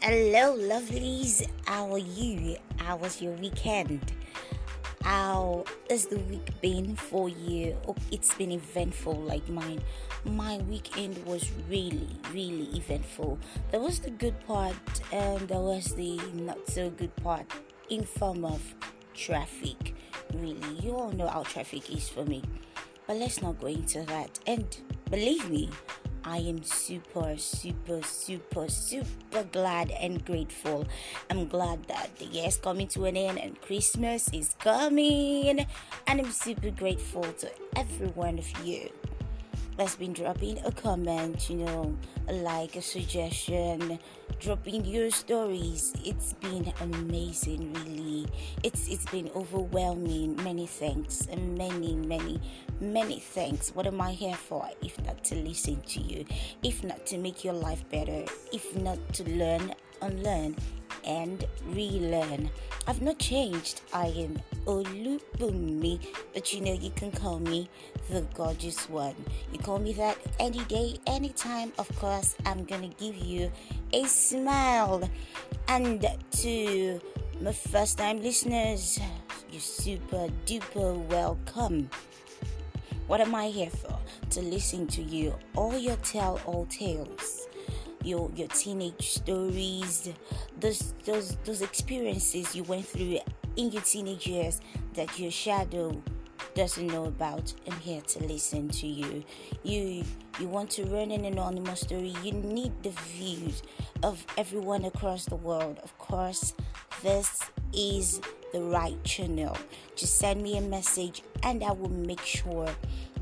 hello, lovelies. How are you? How was your weekend? How has the week been for you? Oh, it's been eventful like mine. My weekend was really, really eventful. There was the good part, and there was the not so good part in form of traffic. Really, you all know how traffic is for me. But let's not go into that. And believe me, I am super, super, super, super glad and grateful. I'm glad that the year's coming to an end and Christmas is coming. And I'm super grateful to every one of you that's been dropping a comment, you know, a like, a suggestion, dropping your stories. It's been amazing, really. It's it's been overwhelming. Many thanks and many, many, many thanks. What am I here for if not to listen to you? If not to make your life better? If not to learn, unlearn, and relearn. I've not changed. I am Olubumi, but you know you can call me the gorgeous one. You call me that any day, anytime. Of course, I'm gonna give you a smile. And to my first time listeners, you're super duper welcome. What am I here for? To listen to you, all your tell all tales your your teenage stories, those those those experiences you went through in your teenage years that your shadow doesn't know about. I'm here to listen to you. You you want to run an anonymous story. You need the views of everyone across the world. Of course, this is the right channel. Just send me a message and I will make sure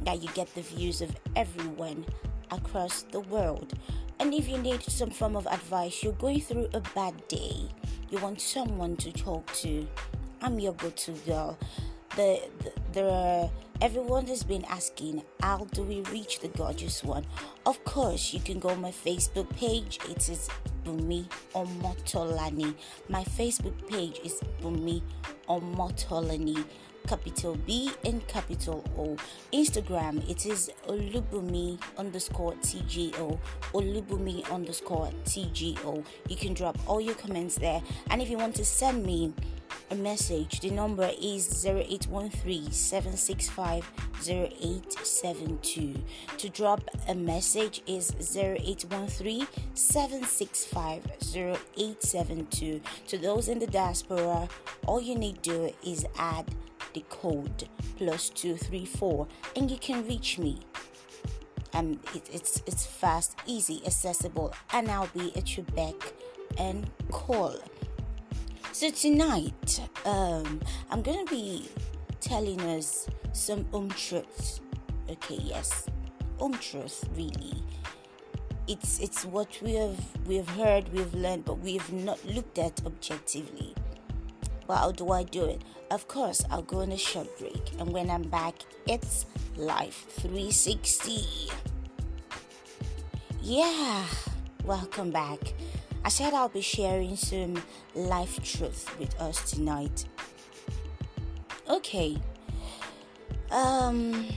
that you get the views of everyone across the world. And if you need some form of advice, you're going through a bad day, you want someone to talk to, I'm your go to girl. The, the, are, everyone has been asking, how do we reach the gorgeous one? Of course, you can go on my Facebook page. It is Bumi Omotolani. My Facebook page is Bumi Omotolani capital B and capital O. Instagram, it is Olubumi underscore TGO, Olubumi underscore TGO. You can drop all your comments there. And if you want to send me a message, the number is 0813 765 0872. To drop a message is 0813 765 0872. To those in the diaspora, all you need to do is add the code plus 234 and you can reach me um it, it's it's fast easy accessible and i'll be at your beck and call so tonight um i'm gonna be telling us some um truths okay yes truth really it's it's what we have we have heard we have learned but we have not looked at objectively well, how do I do it? Of course, I'll go on a short break, and when I'm back, it's Life 360. Yeah, welcome back. I said I'll be sharing some life truth with us tonight. Okay. Um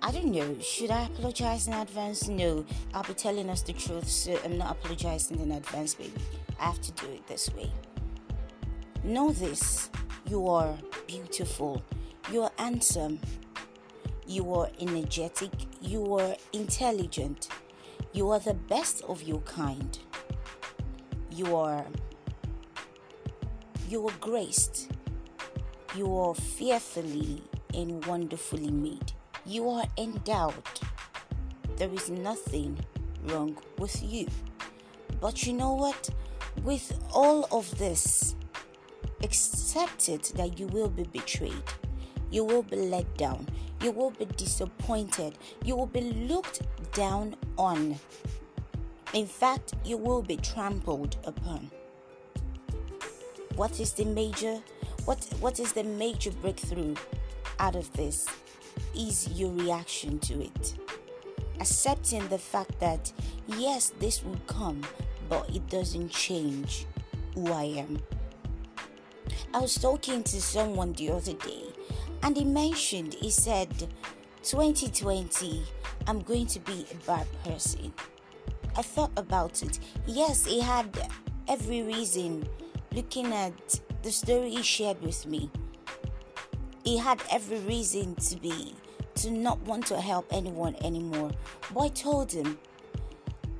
I don't know. Should I apologize in advance? No. I'll be telling us the truth, so I'm not apologizing in advance, baby. I have to do it this way. Know this you are beautiful, you are handsome, you are energetic, you are intelligent, you are the best of your kind. You are you are graced. You are fearfully and wonderfully made. You are endowed. There is nothing wrong with you. But you know what? With all of this, accept it that you will be betrayed, you will be let down, you will be disappointed, you will be looked down on. In fact, you will be trampled upon. What is the major what what is the major breakthrough out of this is your reaction to it. Accepting the fact that yes, this will come, but it doesn't change who I am. I was talking to someone the other day and he mentioned, he said, 2020, I'm going to be a bad person. I thought about it. Yes, he had every reason looking at the story he shared with me. He had every reason to be to not want to help anyone anymore. But I told him,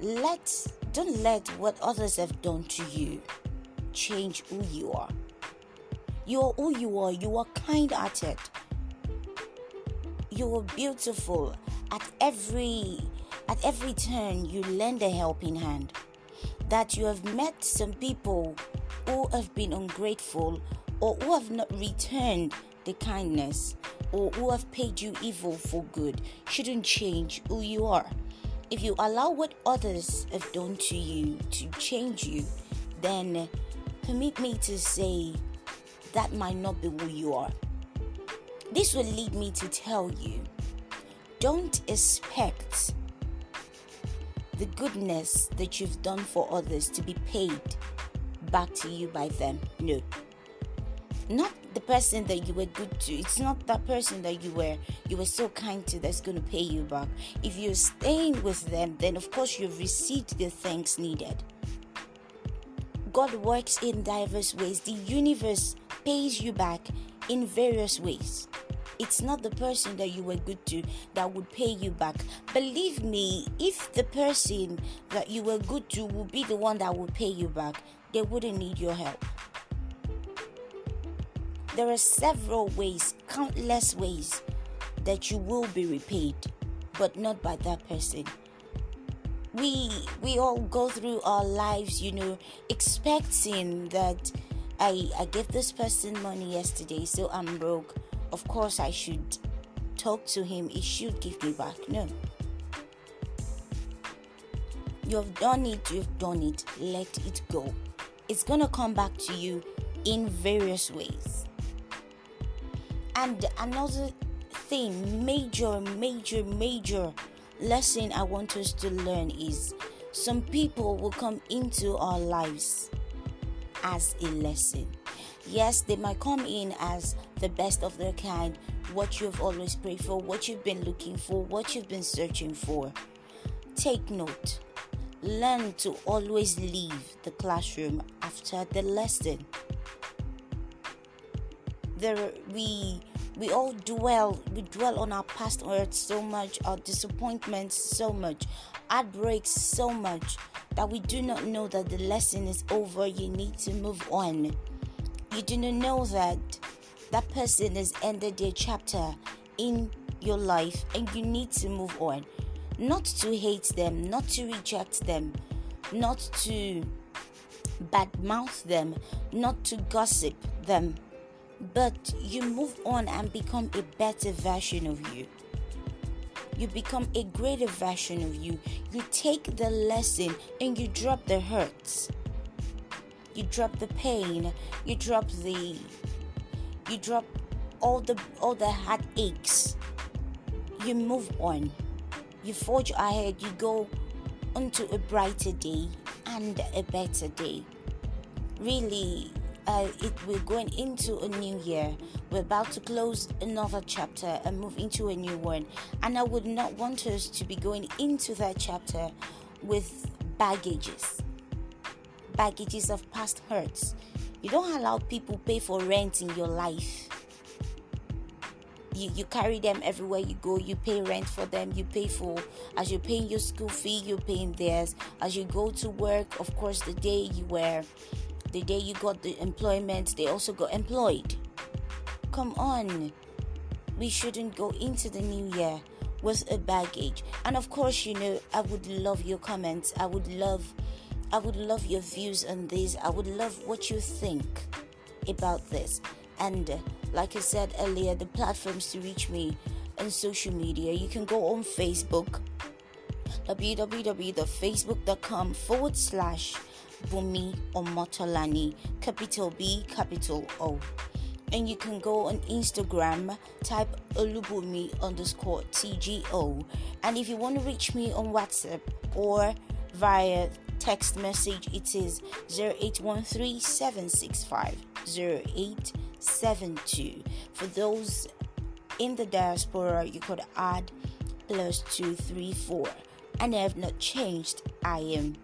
let don't let what others have done to you change who you are. You are who you are. You are kind-hearted. You are beautiful. At every at every turn, you lend a helping hand. That you have met some people who have been ungrateful or who have not returned the kindness or who have paid you evil for good shouldn't change who you are. If you allow what others have done to you to change you, then permit me to say that might not be who you are. This will lead me to tell you don't expect the goodness that you've done for others to be paid back to you by them. No. Not the person that you were good to. It's not that person that you were you were so kind to that's going to pay you back. If you're staying with them, then of course you've received the thanks needed. God works in diverse ways. The universe pays you back in various ways. It's not the person that you were good to that would pay you back. Believe me, if the person that you were good to would be the one that would pay you back, they wouldn't need your help. There are several ways, countless ways, that you will be repaid, but not by that person. We we all go through our lives, you know, expecting that I I gave this person money yesterday, so I'm broke. Of course, I should talk to him. He should give me back. No. You have done it. You've done it. Let it go. It's gonna come back to you in various ways. And another thing, major, major, major lesson I want us to learn is some people will come into our lives as a lesson. Yes, they might come in as the best of their kind, what you've always prayed for, what you've been looking for, what you've been searching for. Take note. Learn to always leave the classroom after the lesson there we we all dwell we dwell on our past hurts so much our disappointments so much heartbreaks so much that we do not know that the lesson is over you need to move on you do not know that that person has ended their chapter in your life and you need to move on not to hate them not to reject them not to badmouth them not to gossip them but you move on and become a better version of you. You become a greater version of you. You take the lesson and you drop the hurts. You drop the pain. You drop the you drop all the all the heartaches. You move on. You forge ahead. You go onto a brighter day and a better day. Really, uh, it, we're going into a new year. We're about to close another chapter and move into a new one. And I would not want us to be going into that chapter with baggages, baggages of past hurts. You don't allow people pay for rent in your life. You, you carry them everywhere you go. You pay rent for them. You pay for, as you're paying your school fee, you're paying theirs. As you go to work, of course, the day you were the day you got the employment, they also got employed. Come on. We shouldn't go into the new year with a baggage. And of course, you know, I would love your comments. I would love I would love your views on this. I would love what you think about this. And like I said earlier, the platforms to reach me on social media, you can go on Facebook www.facebook.com forward slash Bumi Omotolani, capital B, capital O. And you can go on Instagram, type Olubumi underscore TGO. And if you want to reach me on WhatsApp or via text message, it is 0813 765 0872. For those in the diaspora, you could add plus 234. And I have not changed. I am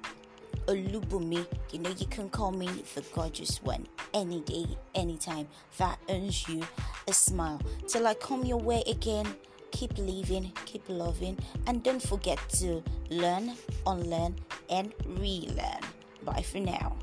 Olubumi. You know, you can call me the gorgeous one any day, anytime. That earns you a smile. Till I come your way again, keep living, keep loving, and don't forget to learn, unlearn, and relearn. Bye for now.